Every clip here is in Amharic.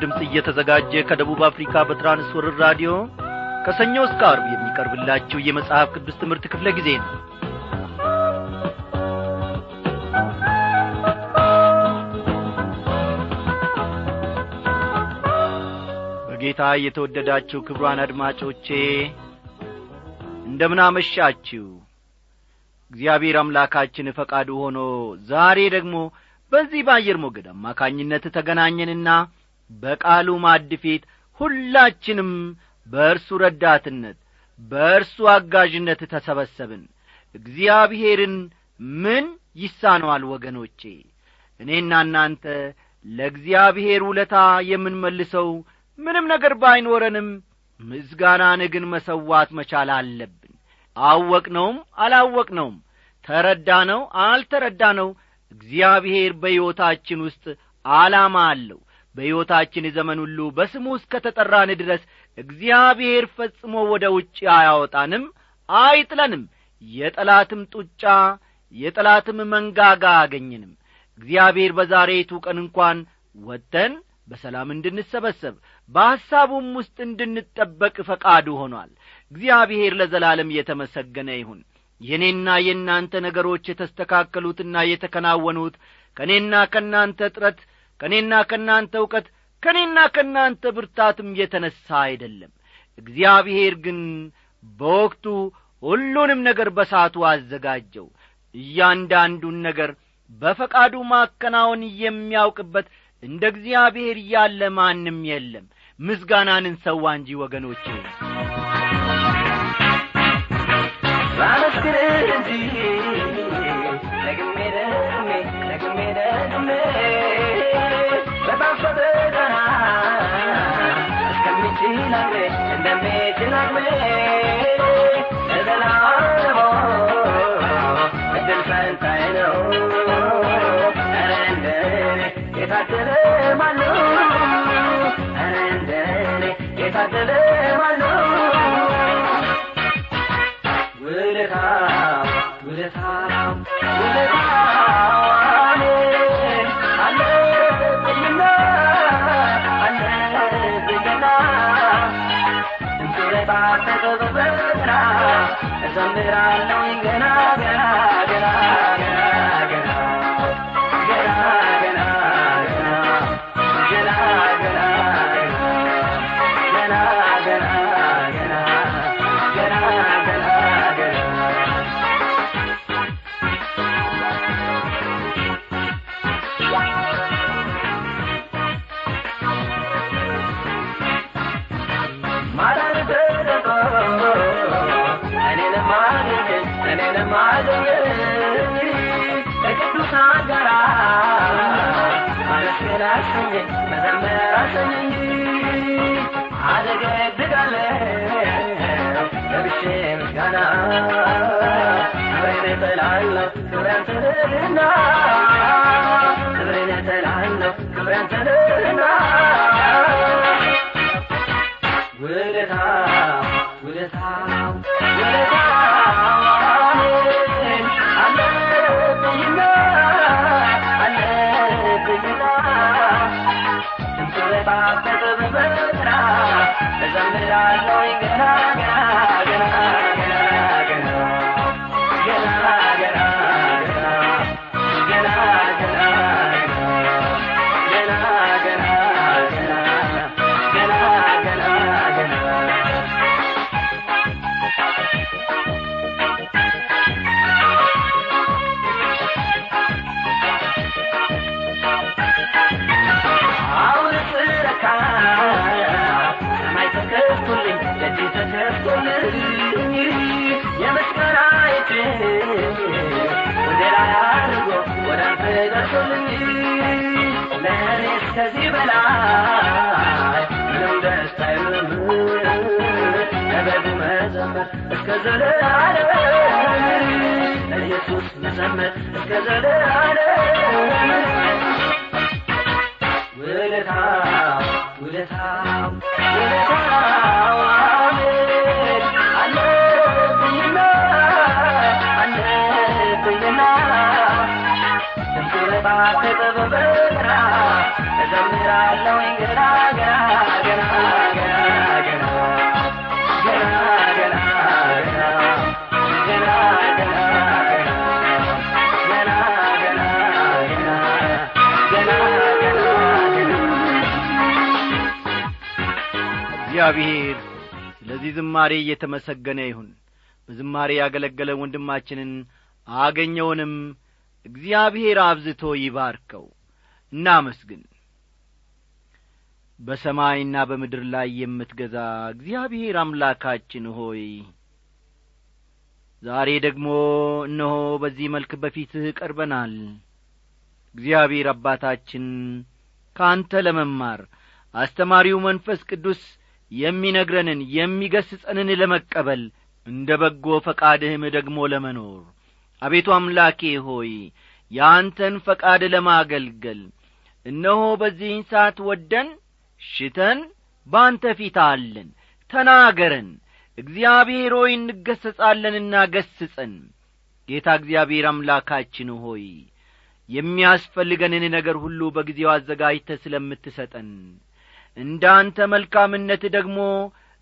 ድምፅ እየተዘጋጀ ከደቡብ አፍሪካ በትራንስወርር ራዲዮ ከሰኞ እስከ አርብ የሚቀርብላችሁ የመጽሐፍ ቅዱስ ትምህርት ክፍለ ጊዜ ነው። በጌታ የተወደዳችሁ ክብሯን አድማጮቼ እንደምናመሻችሁ እግዚአብሔር አምላካችን ፈቃዱ ሆኖ ዛሬ ደግሞ በዚህ በአየር ሞገድ አማካኝነት ተገናኘንና በቃሉ ማድ ፊት ሁላችንም በእርሱ ረዳትነት በእርሱ አጋዥነት ተሰበሰብን። እግዚአብሔርን ምን ይሳነዋል ወገኖቼ? እኔና እናንተ ለእግዚአብሔር ውለታ የምንመልሰው ምንም ነገር ባይኖረንም ምስጋናን ግን መሰዋት መቻል አለብን። አወቅነውም አላወቅነውም ተረዳነው አልተረዳነው እግዚአብሔር በሕይወታችን ውስጥ ዓላማ አለው በሕይወታችን ዘመን ሁሉ በስሙ እስከ ተጠራን ድረስ እግዚአብሔር ፈጽሞ ወደ ውጭ አያወጣንም አይጥለንም። የጠላትም ጡጫ የጠላትም መንጋጋ አገኝንም እግዚአብሔር በዛሬቱ ቀን እንኳን ወጥተን በሰላም እንድንሰበሰብ በሐሳቡም ውስጥ እንድንጠበቅ ፈቃዱ ሆኗል። እግዚአብሔር ለዘላለም የተመሰገነ ይሁን። የእኔና የእናንተ ነገሮች የተስተካከሉትና የተከናወኑት ከእኔና ከእናንተ ጥረት ከእኔና ከእናንተ እውቀት ከእኔና ከእናንተ ብርታትም የተነሣ አይደለም። እግዚአብሔር ግን በወቅቱ ሁሉንም ነገር በሳቱ አዘጋጀው። እያንዳንዱን ነገር በፈቃዱ ማከናወን የሚያውቅበት እንደ እግዚአብሔር ያለ ማንም የለም። ምስጋናን እንሰዋ እንጂ ወገኖቼ። ላመስግንህ እንጂ አንተ በበራ እዘምራለሁ ገና ገና ገና ክብረን ትልህና ክብረን ትልህና ያድርጉልኝ ለእኔ እስከዚህ በላይ ምንም ደስታ ለበጉ መዘመር እስከ ዘለዓለም ገና ገና እግዚአብሔር ስለዚህ ዝማሬ እየተመሰገነ ይሁን። በዝማሬ ያገለገለ ወንድማችንን አገኘውንም እግዚአብሔር አብዝቶ ይባርከው። እናመስግን። በሰማይና በምድር ላይ የምትገዛ እግዚአብሔር አምላካችን ሆይ ዛሬ ደግሞ እነሆ በዚህ መልክ በፊትህ ቀርበናል። እግዚአብሔር አባታችን ከአንተ ለመማር አስተማሪው መንፈስ ቅዱስ የሚነግረንን የሚገስጸንን ለመቀበል እንደ በጎ ፈቃድህም ደግሞ ለመኖር አቤቱ አምላኬ ሆይ የአንተን ፈቃድ ለማገልገል እነሆ በዚህን ሰዓት ወደን ሽተን በአንተ ፊት አለን። ተናገረን። እግዚአብሔር ሆይ እንገሰጻለንና ገስጸን። ጌታ እግዚአብሔር አምላካችን ሆይ የሚያስፈልገንን ነገር ሁሉ በጊዜው አዘጋጅተ ስለምትሰጠን እንደ አንተ መልካምነት ደግሞ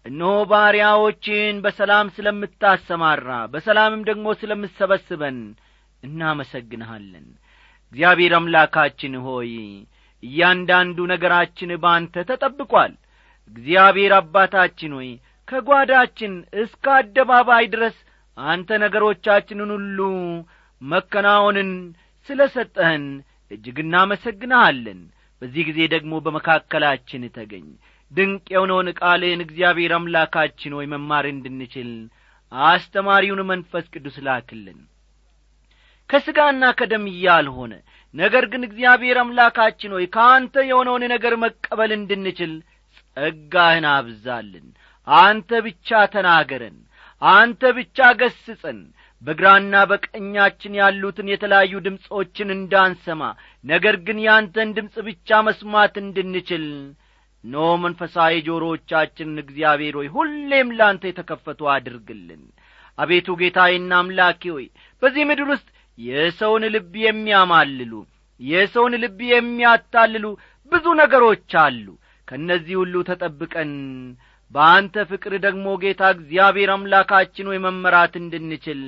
እነሆ ባሪያዎችን በሰላም ስለምታሰማራ በሰላምም ደግሞ ስለምትሰበስበን እናመሰግንሃለን። እግዚአብሔር አምላካችን ሆይ እያንዳንዱ ነገራችን በአንተ ተጠብቋል። እግዚአብሔር አባታችን ሆይ ከጓዳችን እስከ አደባባይ ድረስ አንተ ነገሮቻችንን ሁሉ መከናወንን ስለ ሰጠህን እጅግ እናመሰግንሃለን። በዚህ ጊዜ ደግሞ በመካከላችን ተገኝ ድንቅ የሆነውን ቃልህን እግዚአብሔር አምላካችን ሆይ መማር እንድንችል አስተማሪውን መንፈስ ቅዱስ ላክልን። ከሥጋና ከደም ያልሆነ ነገር ግን እግዚአብሔር አምላካችን ሆይ ከአንተ የሆነውን ነገር መቀበል እንድንችል ጸጋህን አብዛልን። አንተ ብቻ ተናገረን አንተ ብቻ ገስጸን በግራና በቀኛችን ያሉትን የተለያዩ ድምፆችን እንዳንሰማ ነገር ግን ያንተን ድምፅ ብቻ መስማት እንድንችል ኖ መንፈሳዊ ጆሮዎቻችንን እግዚአብሔር ሆይ ሁሌም ላንተ የተከፈቱ አድርግልን። አቤቱ ጌታዬና አምላኬ ሆይ በዚህ ምድር ውስጥ የሰውን ልብ የሚያማልሉ የሰውን ልብ የሚያታልሉ ብዙ ነገሮች አሉ። ከእነዚህ ሁሉ ተጠብቀን በአንተ ፍቅር ደግሞ ጌታ እግዚአብሔር አምላካችን ወይ መመራት እንድንችል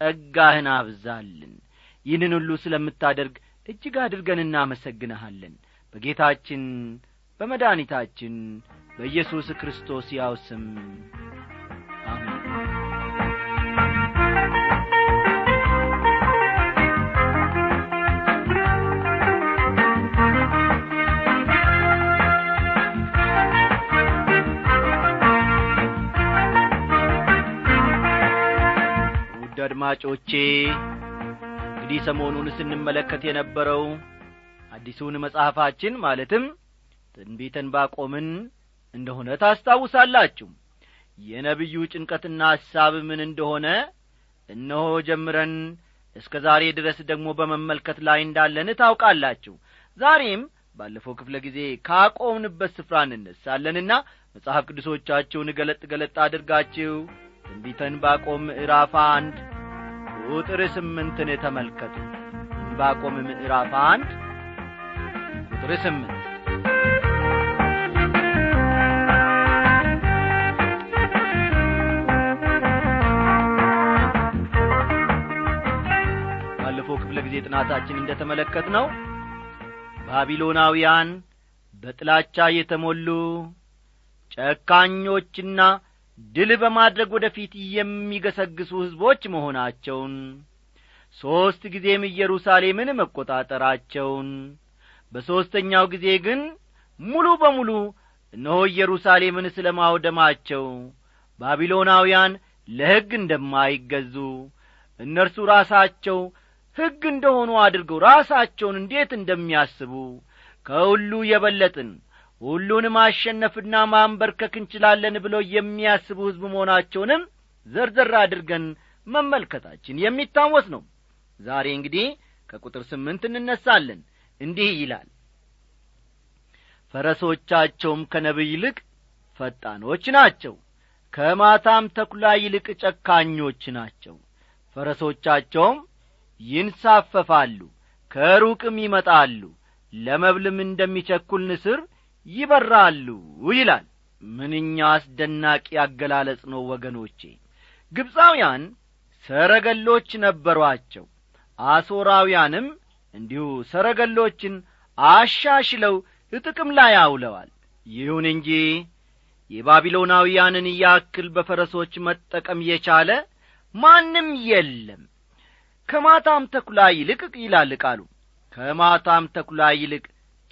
ጸጋህን አብዛልን። ይህንን ሁሉ ስለምታደርግ እጅግ አድርገን እናመሰግንሃለን። በጌታችን በመድኃኒታችን በኢየሱስ ክርስቶስ ያው ስም። አሜን። አድማጮቼ እንግዲህ ሰሞኑን ስንመለከት የነበረው አዲሱን መጽሐፋችን ማለትም ትንቢተ ዕንባቆምን እንደሆነ ታስታውሳላችሁ። የነቢዩ ጭንቀትና ሐሳብ ምን እንደሆነ እነሆ ጀምረን እስከ ዛሬ ድረስ ደግሞ በመመልከት ላይ እንዳለን ታውቃላችሁ። ዛሬም ባለፈው ክፍለ ጊዜ ካቆምንበት ስፍራ እንነሳለንና መጽሐፍ ቅዱሶቻችሁን ገለጥ ገለጥ አድርጋችሁ ትንቢተ ዕንባቆም ምዕራፍ አንድ ቁጥር ስምንትን ተመልከቱ። ዕንባቆም ምዕራፍ አንድ ቁጥር ስምንት ባለፈው ክፍለ ጊዜ ጥናታችን እንደ ተመለከት ነው ባቢሎናውያን በጥላቻ የተሞሉ ጨካኞችና ድል በማድረግ ወደ ፊት የሚገሰግሱ ሕዝቦች መሆናቸውን ሦስት ጊዜም ኢየሩሳሌምን መቈጣጠራቸውን በሦስተኛው ጊዜ ግን ሙሉ በሙሉ እነሆ ኢየሩሳሌምን ስለ ማውደማቸው ባቢሎናውያን ለሕግ እንደማይገዙ እነርሱ ራሳቸው ሕግ እንደሆኑ አድርገው ራሳቸውን እንዴት እንደሚያስቡ ከሁሉ የበለጥን ሁሉን ማሸነፍና ማንበርከክ እንችላለን ብለው የሚያስቡ ሕዝብ መሆናቸውንም ዘርዘር አድርገን መመልከታችን የሚታወስ ነው። ዛሬ እንግዲህ ከቁጥር ስምንት እንነሳለን። እንዲህ ይላል። ፈረሶቻቸውም ከነቢይ ይልቅ ፈጣኖች ናቸው ከማታም ተኩላ ይልቅ ጨካኞች ናቸው። ፈረሶቻቸውም ይንሳፈፋሉ ከሩቅም ይመጣሉ ለመብልም እንደሚቸኩል ንስር ይበራሉ ይላል። ምንኛ አስደናቂ አገላለጽ ነው ወገኖቼ! ግብፃውያን ሰረገሎች ነበሯቸው። አሦራውያንም እንዲሁ ሰረገሎችን አሻሽለው ጥቅም ላይ አውለዋል። ይሁን እንጂ የባቢሎናውያንን ያክል በፈረሶች መጠቀም የቻለ ማንም የለም ከማታም ተኩላ ይልቅ ይላል ቃሉ። ከማታም ተኩላ ይልቅ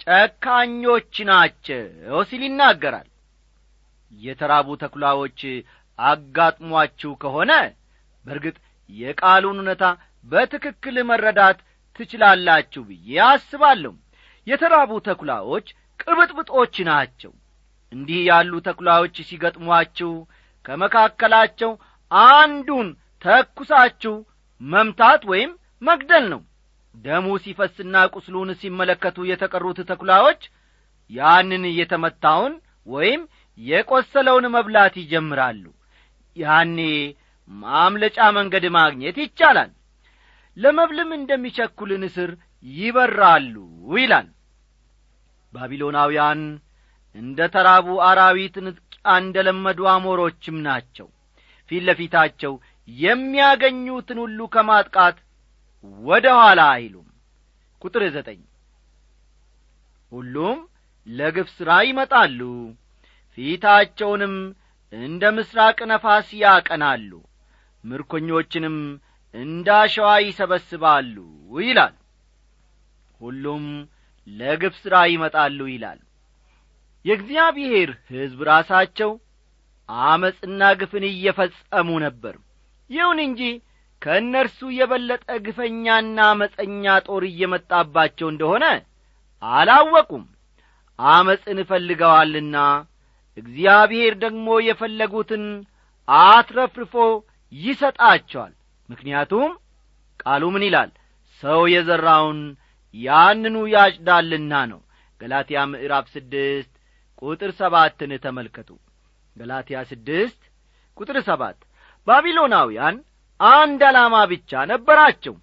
ጨካኞች ናቸው ሲል ይናገራል። የተራቡ ተኩላዎች አጋጥሟችሁ ከሆነ በርግጥ የቃሉን እውነታ በትክክል መረዳት ትችላላችሁ ብዬ አስባለሁ። የተራቡ ተኩላዎች ቅብጥብጦች ናቸው። እንዲህ ያሉ ተኩላዎች ሲገጥሟችሁ ከመካከላቸው አንዱን ተኩሳችሁ መምታት ወይም መግደል ነው። ደሙ ሲፈስና ቁስሉን ሲመለከቱ የተቀሩት ተኩላዎች ያንን የተመታውን ወይም የቈሰለውን መብላት ይጀምራሉ። ያኔ ማምለጫ መንገድ ማግኘት ይቻላል። ለመብልም እንደሚቸኩል ንስር ይበራሉ ይላል። ባቢሎናውያን እንደ ተራቡ አራዊት ንጥቂያ እንደ ለመዱ አሞሮችም ናቸው። ፊት ለፊታቸው የሚያገኙትን ሁሉ ከማጥቃት ወደ ኋላ አይሉም። ቁጥር ዘጠኝ ሁሉም ለግፍ ሥራ ይመጣሉ ፊታቸውንም እንደ ምሥራቅ ነፋስ ያቀናሉ ምርኮኞችንም እንደ አሸዋ ይሰበስባሉ ይላል። ሁሉም ለግፍ ሥራ ይመጣሉ ይላል። የእግዚአብሔር ሕዝብ ራሳቸው አመፅና ግፍን እየፈጸሙ ነበር ይሁን እንጂ ከእነርሱ የበለጠ ግፈኛና አመፀኛ ጦር እየመጣባቸው እንደሆነ አላወቁም። አመፅን እፈልገዋልና እግዚአብሔር ደግሞ የፈለጉትን አትረፍርፎ ይሰጣቸዋል። ምክንያቱም ቃሉ ምን ይላል? ሰው የዘራውን ያንኑ ያጭዳልና ነው። ገላትያ ምዕራፍ ስድስት ቁጥር ሰባትን ተመልከቱ። ገላትያ ስድስት ቁጥር ሰባት ባቢሎናውያን አንድ ዓላማ ብቻ ነበራቸው።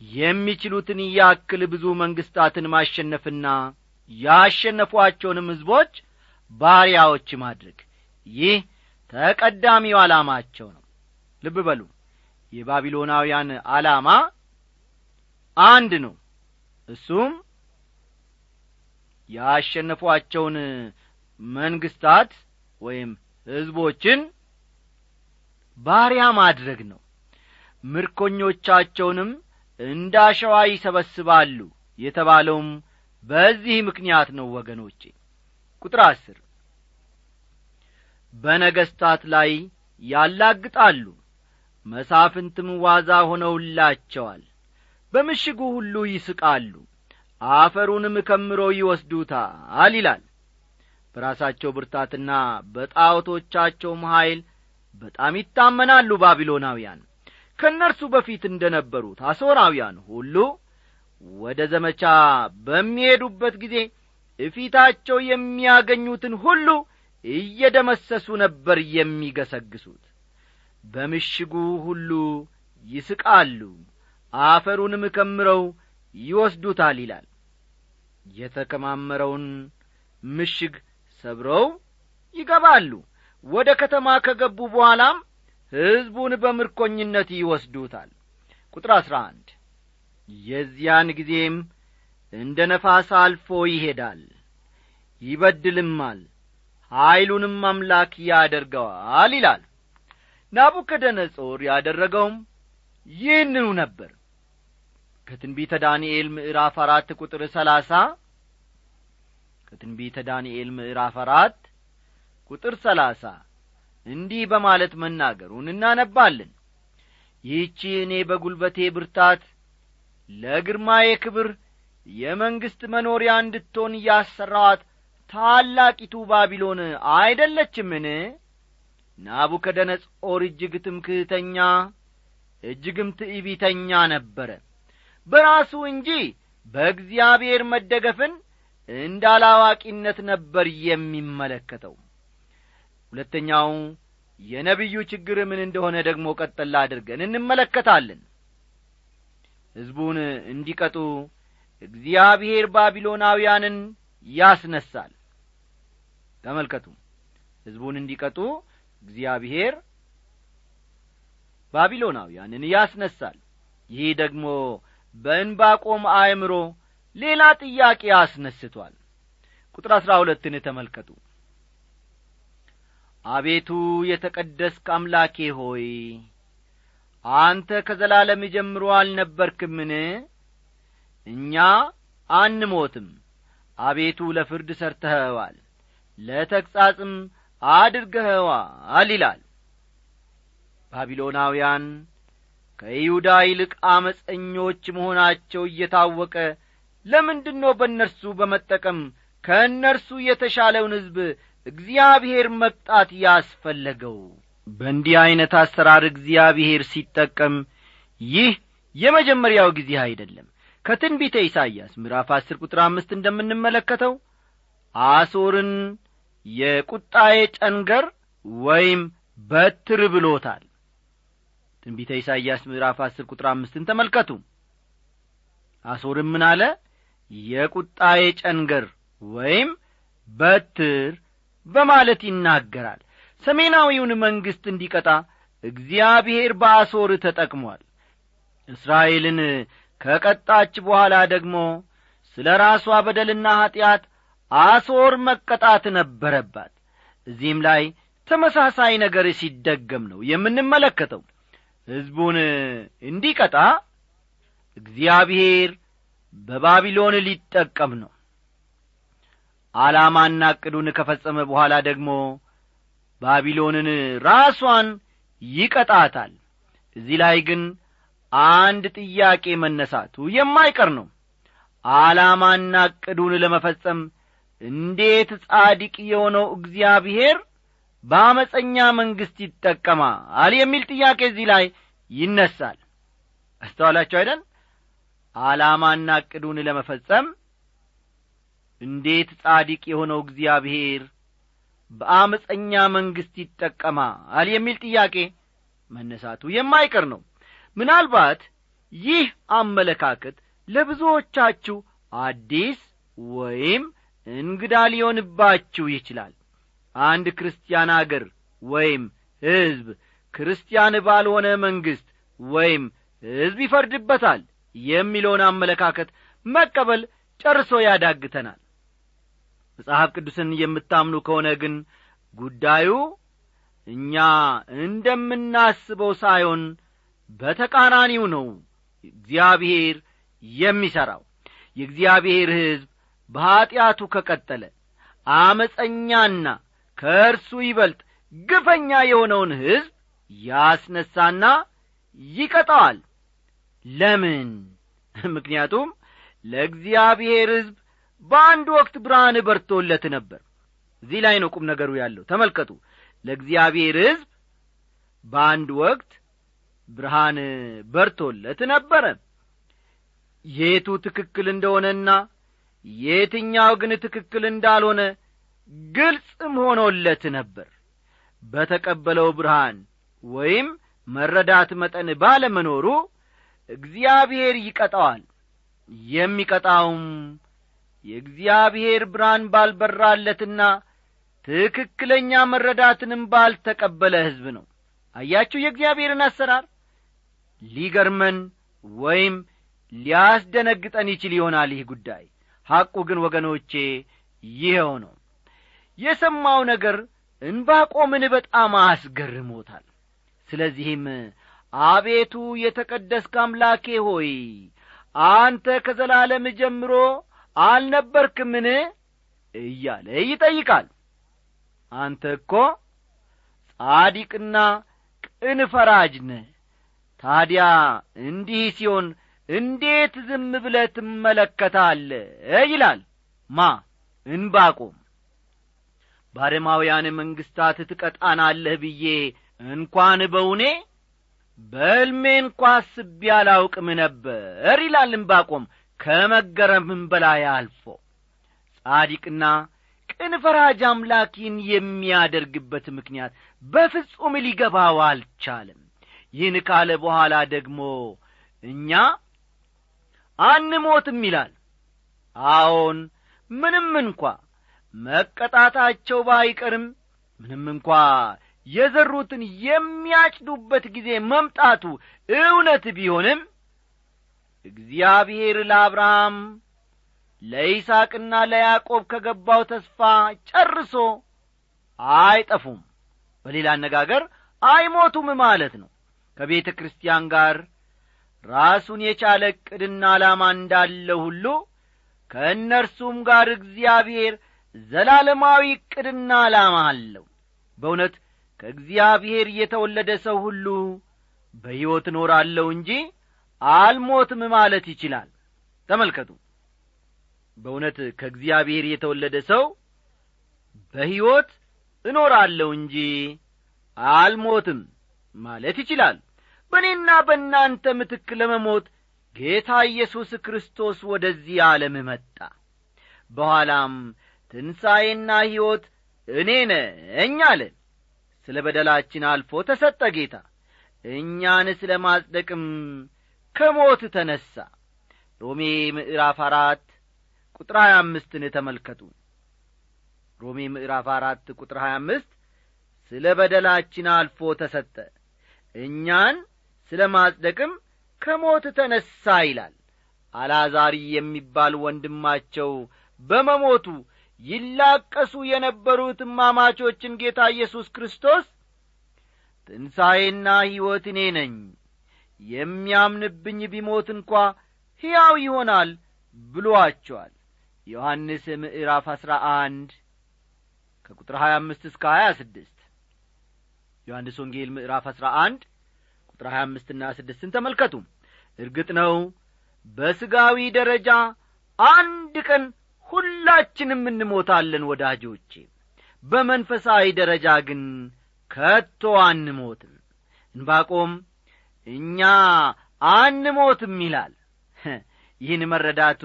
የሚችሉትን ያክል ብዙ መንግሥታትን ማሸነፍና ያሸነፏቸውንም ሕዝቦች ባሪያዎች ማድረግ። ይህ ተቀዳሚው ዓላማቸው ነው። ልብ በሉ የባቢሎናውያን ዓላማ አንድ ነው። እሱም ያሸነፏቸውን መንግስታት ወይም ሕዝቦችን ባሪያ ማድረግ ነው። ምርኮኞቻቸውንም እንደ አሸዋ ይሰበስባሉ የተባለውም በዚህ ምክንያት ነው ወገኖቼ። ቁጥር አስር በነገሥታት ላይ ያላግጣሉ መሳፍንትም ዋዛ ሆነውላቸዋል። በምሽጉ ሁሉ ይስቃሉ አፈሩንም ከምሮ ይወስዱታል ይላል። በራሳቸው ብርታትና በጣዖቶቻቸውም ኀይል በጣም ይታመናሉ ባቢሎናውያን። ከእነርሱ በፊት እንደ ነበሩት አሦራውያን ሁሉ ወደ ዘመቻ በሚሄዱበት ጊዜ እፊታቸው የሚያገኙትን ሁሉ እየደመሰሱ ነበር የሚገሰግሱት። በምሽጉ ሁሉ ይስቃሉ አፈሩንም ከምረው ይወስዱታል ይላል። የተከማመረውን ምሽግ ሰብረው ይገባሉ ወደ ከተማ ከገቡ በኋላም ሕዝቡን በምርኮኝነት ይወስዱታል። ቁጥር አሥራ አንድ የዚያን ጊዜም እንደ ነፋስ አልፎ ይሄዳል ይበድልማል ኀይሉንም አምላክ ያደርገዋል ይላል። ናቡከደነጾር ያደረገውም ይህንኑ ነበር። ከትንቢተ ዳንኤል ምዕራፍ አራት ቁጥር ሰላሳ ከትንቢተ ዳንኤል ምዕራፍ አራት ቁጥር ሰላሳ እንዲህ በማለት መናገሩን እናነባለን። ይህቺ እኔ በጒልበቴ ብርታት ለግርማዬ ክብር የመንግሥት መኖሪያ እንድትሆን እያሠራዋት ታላቂቱ ባቢሎን አይደለችምን? ናቡከደነጾር እጅግ ትምክህተኛ እጅግም ትዕቢተኛ ነበረ። በራሱ እንጂ በእግዚአብሔር መደገፍን እንደ አላዋቂነት ነበር የሚመለከተው ሁለተኛው የነቢዩ ችግር ምን እንደሆነ ደግሞ ቀጠላ አድርገን እንመለከታለን። ሕዝቡን እንዲቀጡ እግዚአብሔር ባቢሎናውያንን ያስነሳል። ተመልከቱ። ሕዝቡን እንዲቀጡ እግዚአብሔር ባቢሎናውያንን ያስነሳል። ይህ ደግሞ በእንባቆም አእምሮ ሌላ ጥያቄ አስነስቷል። ቁጥር አሥራ ሁለትን ተመልከቱ አቤቱ የተቀደስክ አምላኬ ሆይ አንተ ከዘላለም ጀምሮ አልነበርክምን? እኛ አንሞትም። አቤቱ ለፍርድ ሰርተኸዋል ለተግጻጽም አድርገኸዋል ይላል። ባቢሎናውያን ከይሁዳ ይልቅ አመፀኞች መሆናቸው እየታወቀ ለምንድን ነው በእነርሱ በመጠቀም ከእነርሱ የተሻለውን ሕዝብ እግዚአብሔር መቅጣት ያስፈለገው። በእንዲህ ዐይነት አሰራር እግዚአብሔር ሲጠቀም ይህ የመጀመሪያው ጊዜ አይደለም። ከትንቢተ ኢሳይያስ ምዕራፍ አስር ቁጥር አምስት እንደምንመለከተው አሶርን የቁጣዬ ጨንገር ወይም በትር ብሎታል። ትንቢተ ኢሳይያስ ምዕራፍ አስር ቁጥር አምስትን ተመልከቱ። አሶርም ምን አለ? የቁጣዬ ጨንገር ወይም በትር በማለት ይናገራል። ሰሜናዊውን መንግሥት እንዲቀጣ እግዚአብሔር በአሶር ተጠቅሟል። እስራኤልን ከቀጣች በኋላ ደግሞ ስለ ራሷ በደልና ኀጢአት አሶር መቀጣት ነበረባት። እዚህም ላይ ተመሳሳይ ነገር ሲደገም ነው የምንመለከተው። ሕዝቡን እንዲቀጣ እግዚአብሔር በባቢሎን ሊጠቀም ነው ዓላማና ዕቅዱን ከፈጸመ በኋላ ደግሞ ባቢሎንን ራሷን ይቀጣታል። እዚህ ላይ ግን አንድ ጥያቄ መነሳቱ የማይቀር ነው። ዓላማና ዕቅዱን ለመፈጸም እንዴት ጻዲቅ የሆነው እግዚአብሔር በአመፀኛ መንግሥት ይጠቀማል የሚል ጥያቄ እዚህ ላይ ይነሳል። አስተዋላችሁ አይደን ዓላማና ዕቅዱን ለመፈጸም እንዴት ጻዲቅ የሆነው እግዚአብሔር በአመፀኛ መንግሥት ይጠቀማል የሚል ጥያቄ መነሳቱ የማይቀር ነው። ምናልባት ይህ አመለካከት ለብዙዎቻችሁ አዲስ ወይም እንግዳ ሊሆንባችሁ ይችላል። አንድ ክርስቲያን አገር ወይም ሕዝብ ክርስቲያን ባልሆነ መንግሥት ወይም ሕዝብ ይፈርድበታል የሚለውን አመለካከት መቀበል ጨርሶ ያዳግተናል መጽሐፍ ቅዱስን የምታምኑ ከሆነ ግን ጉዳዩ እኛ እንደምናስበው ሳይሆን በተቃራኒው ነው እግዚአብሔር የሚሠራው። የእግዚአብሔር ሕዝብ በኀጢአቱ ከቀጠለ አመፀኛና ከእርሱ ይበልጥ ግፈኛ የሆነውን ሕዝብ ያስነሳና ይቀጣዋል። ለምን? ምክንያቱም ለእግዚአብሔር ሕዝብ በአንድ ወቅት ብርሃን በርቶለት ነበር። እዚህ ላይ ነው ቁም ነገሩ ያለው። ተመልከቱ። ለእግዚአብሔር ሕዝብ በአንድ ወቅት ብርሃን በርቶለት ነበረ። የቱ ትክክል እንደሆነና የትኛው ግን ትክክል እንዳልሆነ ግልጽም ሆኖለት ነበር። በተቀበለው ብርሃን ወይም መረዳት መጠን ባለመኖሩ እግዚአብሔር ይቀጣዋል። የሚቀጣውም የእግዚአብሔር ብርሃን ባልበራለትና ትክክለኛ መረዳትንም ባልተቀበለ ሕዝብ ነው። አያችሁ የእግዚአብሔርን አሰራር? ሊገርመን ወይም ሊያስደነግጠን ይችል ይሆናል ይህ ጉዳይ። ሐቁ ግን ወገኖቼ ይኸው ነው። የሰማው ነገር እንባቆምን በጣም አስገርሞታል። ስለዚህም አቤቱ የተቀደስክ አምላኬ ሆይ አንተ ከዘላለም ጀምሮ አልነበርክምን? እያለ ይጠይቃል። አንተ እኮ ጻዲቅና ቅን ፈራጅ ነ ታዲያ እንዲህ ሲሆን እንዴት ዝም ብለ ትመለከታለ ይላል። ማ? እንባቆም ባረማውያን መንግሥታት ትቀጣናለህ ብዬ እንኳን በውኔ በሕልሜ እንኳ አስቤ አላውቅም ነበር ይላል እንባቆም ከመገረምም በላይ አልፎ ጻዲቅና ቅን ፈራጅ አምላኪን የሚያደርግበት ምክንያት በፍጹም ሊገባው አልቻለም። ይህን ካለ በኋላ ደግሞ እኛ አንሞትም ይላል። አዎን ምንም እንኳ መቀጣታቸው ባይቀርም ምንም እንኳ የዘሩትን የሚያጭዱበት ጊዜ መምጣቱ እውነት ቢሆንም እግዚአብሔር ለአብርሃም ለይስቅና ለያዕቆብ ከገባው ተስፋ ጨርሶ አይጠፉም። በሌላ አነጋገር አይሞቱም ማለት ነው። ከቤተ ክርስቲያን ጋር ራሱን የቻለ ዕቅድና ዓላማ እንዳለው ሁሉ ከእነርሱም ጋር እግዚአብሔር ዘላለማዊ ዕቅድና ዓላማ አለው። በእውነት ከእግዚአብሔር የተወለደ ሰው ሁሉ በሕይወት እኖራለሁ እንጂ አልሞትም ማለት ይችላል። ተመልከቱ። በእውነት ከእግዚአብሔር የተወለደ ሰው በሕይወት እኖራለሁ እንጂ አልሞትም ማለት ይችላል። በእኔና በእናንተ ምትክ ለመሞት ጌታ ኢየሱስ ክርስቶስ ወደዚህ ዓለም መጣ። በኋላም ትንሣኤና ሕይወት እኔ ነኝ አለ። ስለ በደላችን አልፎ ተሰጠ ጌታ። እኛን ስለ ማጽደቅም ከሞት ተነሣ። ሮሜ ምዕራፍ አራት ቁጥር ሀያ አምስትን ተመልከቱ። ሮሜ ምዕራፍ አራት ቁጥር ሀያ አምስት ስለ በደላችን አልፎ ተሰጠ። እኛን ስለ ማጽደቅም ከሞት ተነሣ ይላል። አላዛሪ የሚባል ወንድማቸው በመሞቱ ይላቀሱ የነበሩት እማማቾችን ጌታ ኢየሱስ ክርስቶስ ትንሣኤና ሕይወት እኔ ነኝ የሚያምንብኝ ቢሞት እንኳ ሕያው ይሆናል ብሎአቸዋል። ዮሐንስ ምዕራፍ አሥራ አንድ ከቁጥር ሀያ አምስት እስከ ሀያ ስድስት ዮሐንስ ወንጌል ምዕራፍ አሥራ አንድ ቁጥር ሀያ አምስትና ስድስትን ተመልከቱ። እርግጥ ነው በሥጋዊ ደረጃ አንድ ቀን ሁላችንም እንሞታለን ወዳጆቼ። በመንፈሳዊ ደረጃ ግን ከቶ አንሞትም። እንባቆም እኛ አንሞትም ይላል። ይህን መረዳቱ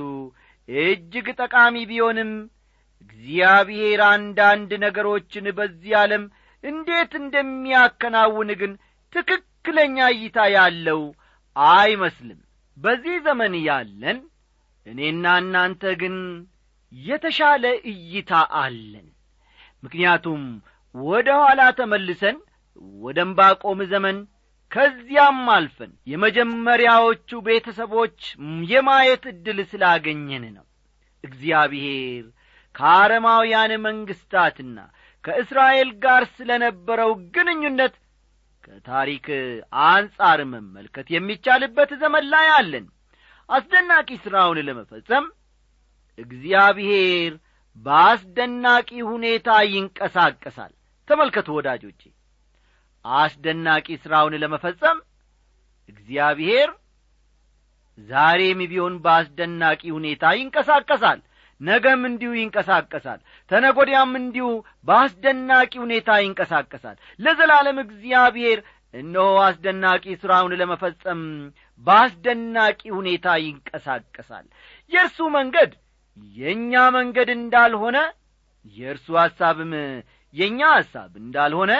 እጅግ ጠቃሚ ቢሆንም እግዚአብሔር አንዳንድ ነገሮችን በዚህ ዓለም እንዴት እንደሚያከናውን ግን ትክክለኛ እይታ ያለው አይመስልም። በዚህ ዘመን ያለን እኔና እናንተ ግን የተሻለ እይታ አለን። ምክንያቱም ወደ ኋላ ተመልሰን ወደ እምባቆም ዘመን ከዚያም አልፈን የመጀመሪያዎቹ ቤተሰቦች የማየት ዕድል ስላገኘን ነው። እግዚአብሔር ከአረማውያን መንግሥታትና ከእስራኤል ጋር ስለ ነበረው ግንኙነት ከታሪክ አንጻር መመልከት የሚቻልበት ዘመን ላይ አለን። አስደናቂ ሥራውን ለመፈጸም እግዚአብሔር በአስደናቂ ሁኔታ ይንቀሳቀሳል። ተመልከቱ ወዳጆቼ አስደናቂ ሥራውን ለመፈጸም እግዚአብሔር ዛሬም ቢሆን በአስደናቂ ሁኔታ ይንቀሳቀሳል ነገም እንዲሁ ይንቀሳቀሳል ተነጐዲያም እንዲሁ በአስደናቂ ሁኔታ ይንቀሳቀሳል። ለዘላለም እግዚአብሔር እነሆ አስደናቂ ሥራውን ለመፈጸም በአስደናቂ ሁኔታ ይንቀሳቀሳል። የእርሱ መንገድ የእኛ መንገድ እንዳልሆነ የእርሱ ሐሳብም የእኛ ሐሳብ እንዳልሆነ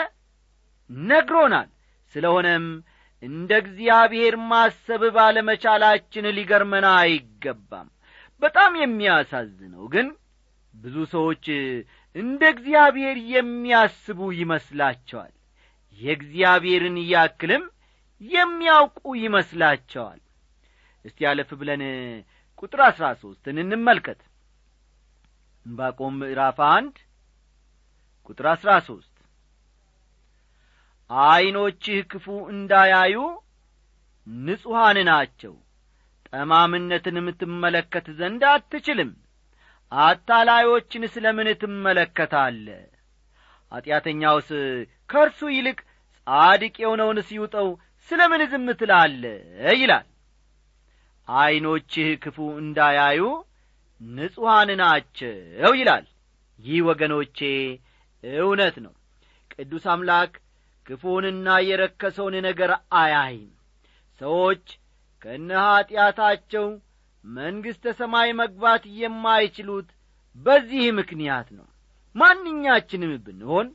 ነግሮናል። ስለሆነም እንደ እግዚአብሔር ማሰብ ባለመቻላችን ሊገርመን አይገባም። በጣም የሚያሳዝነው ግን ብዙ ሰዎች እንደ እግዚአብሔር የሚያስቡ ይመስላቸዋል። የእግዚአብሔርን ያክልም የሚያውቁ ይመስላቸዋል። እስቲ ያለፍ ብለን ቁጥር አሥራ ሦስትን እንመልከት። እንባቆም ምዕራፍ አንድ ቁጥር አሥራ ሦስት ዐይኖችህ ክፉ እንዳያዩ ንጹሐን ናቸው። ጠማምነትንም ትመለከት ዘንድ አትችልም። አታላዮችን ስለ ምን ትመለከታለ ኀጢአተኛውስ ከእርሱ ይልቅ ጻድቅ የሆነውን ሲውጠው ስለ ምን ዝም ትላለ ይላል። ዐይኖችህ ክፉ እንዳያዩ ንጹሐን ናቸው ይላል። ይህ ወገኖቼ እውነት ነው። ቅዱስ አምላክ ክፉንና የረከሰውን ነገር አያይም። ሰዎች ከነ ኀጢአታቸው መንግሥተ ሰማይ መግባት የማይችሉት በዚህ ምክንያት ነው። ማንኛችንም ብንሆን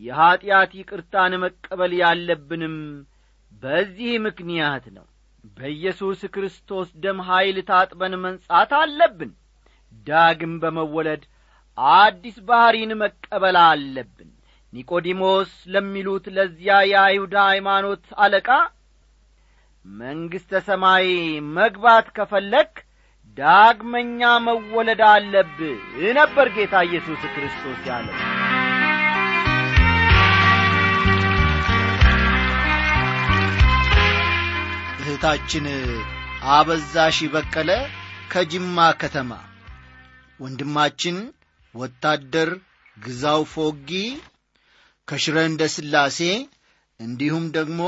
የኀጢአት ይቅርታን መቀበል ያለብንም በዚህ ምክንያት ነው። በኢየሱስ ክርስቶስ ደም ኀይል ታጥበን መንጻት አለብን። ዳግም በመወለድ አዲስ ባሕሪን መቀበል አለብን ኒቆዲሞስ ለሚሉት ለዚያ የአይሁድ ሃይማኖት አለቃ መንግሥተ ሰማይ መግባት ከፈለግ ዳግመኛ መወለድ አለብህ ነበር ጌታ ኢየሱስ ክርስቶስ ያለው። እህታችን አበዛሽ በቀለ ከጅማ ከተማ ወንድማችን ወታደር ግዛው ፎጊ ከሽረ እንደ ሥላሴ እንዲሁም ደግሞ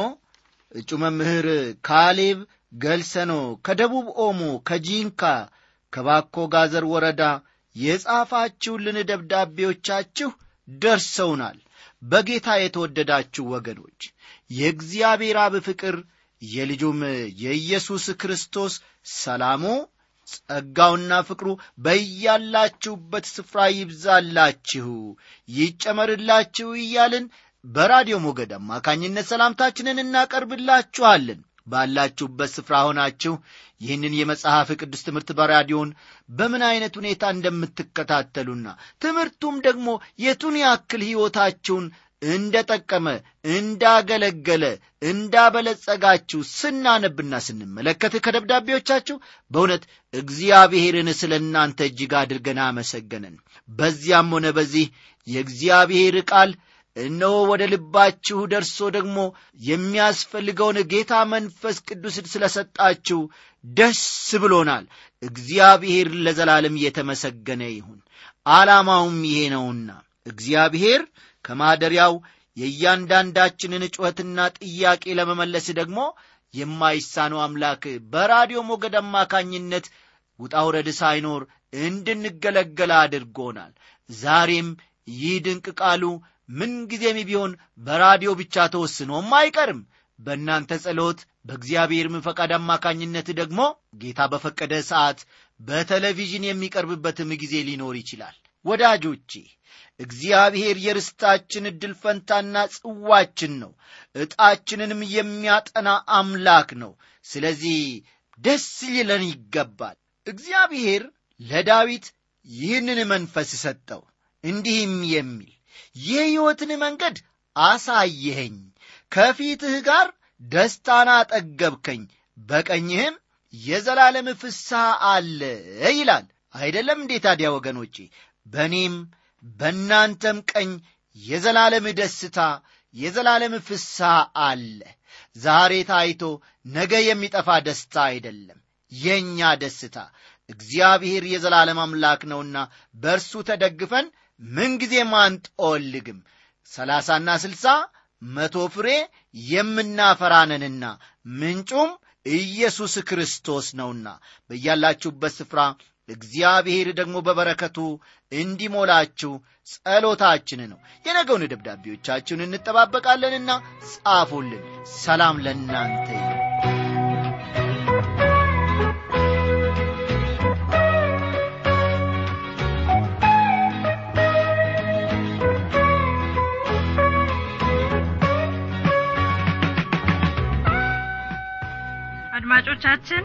እጩ መምህር ካሌብ ገልሰኖ ከደቡብ ኦሞ ከጂንካ ከባኮ ጋዘር ወረዳ የጻፋችሁልን ደብዳቤዎቻችሁ ደርሰውናል። በጌታ የተወደዳችሁ ወገኖች የእግዚአብሔር አብ ፍቅር የልጁም የኢየሱስ ክርስቶስ ሰላሙ ጸጋውና ፍቅሩ በያላችሁበት ስፍራ ይብዛላችሁ። ይጨመርላችሁ እያልን በራዲዮ ሞገድ አማካኝነት ሰላምታችንን እናቀርብላችኋለን። ባላችሁበት ስፍራ ሆናችሁ ይህንን የመጽሐፍ ቅዱስ ትምህርት በራዲዮን በምን ዐይነት ሁኔታ እንደምትከታተሉና ትምህርቱም ደግሞ የቱን ያክል ሕይወታችሁን እንደ ጠቀመ እንዳገለገለ እንዳበለጸጋችሁ ስናነብና ስንመለከት ከደብዳቤዎቻችሁ በእውነት እግዚአብሔርን ስለ እናንተ እጅግ አድርገን አመሰገንን። በዚያም ሆነ በዚህ የእግዚአብሔር ቃል እነሆ ወደ ልባችሁ ደርሶ ደግሞ የሚያስፈልገውን ጌታ መንፈስ ቅዱስ ስለ ሰጣችሁ ደስ ብሎናል። እግዚአብሔር ለዘላለም እየተመሰገነ ይሁን። ዓላማውም ይሄ ነውና እግዚአብሔር ከማደሪያው የእያንዳንዳችንን ጩኸትና ጥያቄ ለመመለስ ደግሞ የማይሳነው አምላክ በራዲዮ ሞገድ አማካኝነት ውጣውረድ ሳይኖር እንድንገለገል አድርጎናል። ዛሬም ይህ ድንቅ ቃሉ ምንጊዜም ቢሆን በራዲዮ ብቻ ተወስኖም አይቀርም። በእናንተ ጸሎት በእግዚአብሔርም ፈቃድ አማካኝነት ደግሞ ጌታ በፈቀደ ሰዓት በቴሌቪዥን የሚቀርብበትም ጊዜ ሊኖር ይችላል ወዳጆቼ እግዚአብሔር የርስታችን ዕድል ፈንታና ጽዋችን ነው። ዕጣችንንም የሚያጠና አምላክ ነው። ስለዚህ ደስ ሊለን ይገባል። እግዚአብሔር ለዳዊት ይህንን መንፈስ ሰጠው። እንዲህም የሚል የሕይወትን መንገድ አሳየኸኝ ከፊትህ ጋር ደስታን አጠገብከኝ በቀኝህም የዘላለም ፍስሐ አለ ይላል። አይደለም እንዴ ታዲያ ወገኖቼ በእኔም በእናንተም ቀኝ የዘላለም ደስታ የዘላለም ፍስሐ አለ። ዛሬ ታይቶ ነገ የሚጠፋ ደስታ አይደለም የእኛ ደስታ። እግዚአብሔር የዘላለም አምላክ ነውና በእርሱ ተደግፈን ምንጊዜም አንጦልግም ሰላሳና ስልሳ መቶ ፍሬ የምናፈራነንና ምንጩም ኢየሱስ ክርስቶስ ነውና በያላችሁበት ስፍራ እግዚአብሔር ደግሞ በበረከቱ እንዲሞላችሁ ጸሎታችን ነው። የነገውን ደብዳቤዎቻችሁን እንጠባበቃለንና ጻፉልን። ሰላም ለእናንተ አድማጮቻችን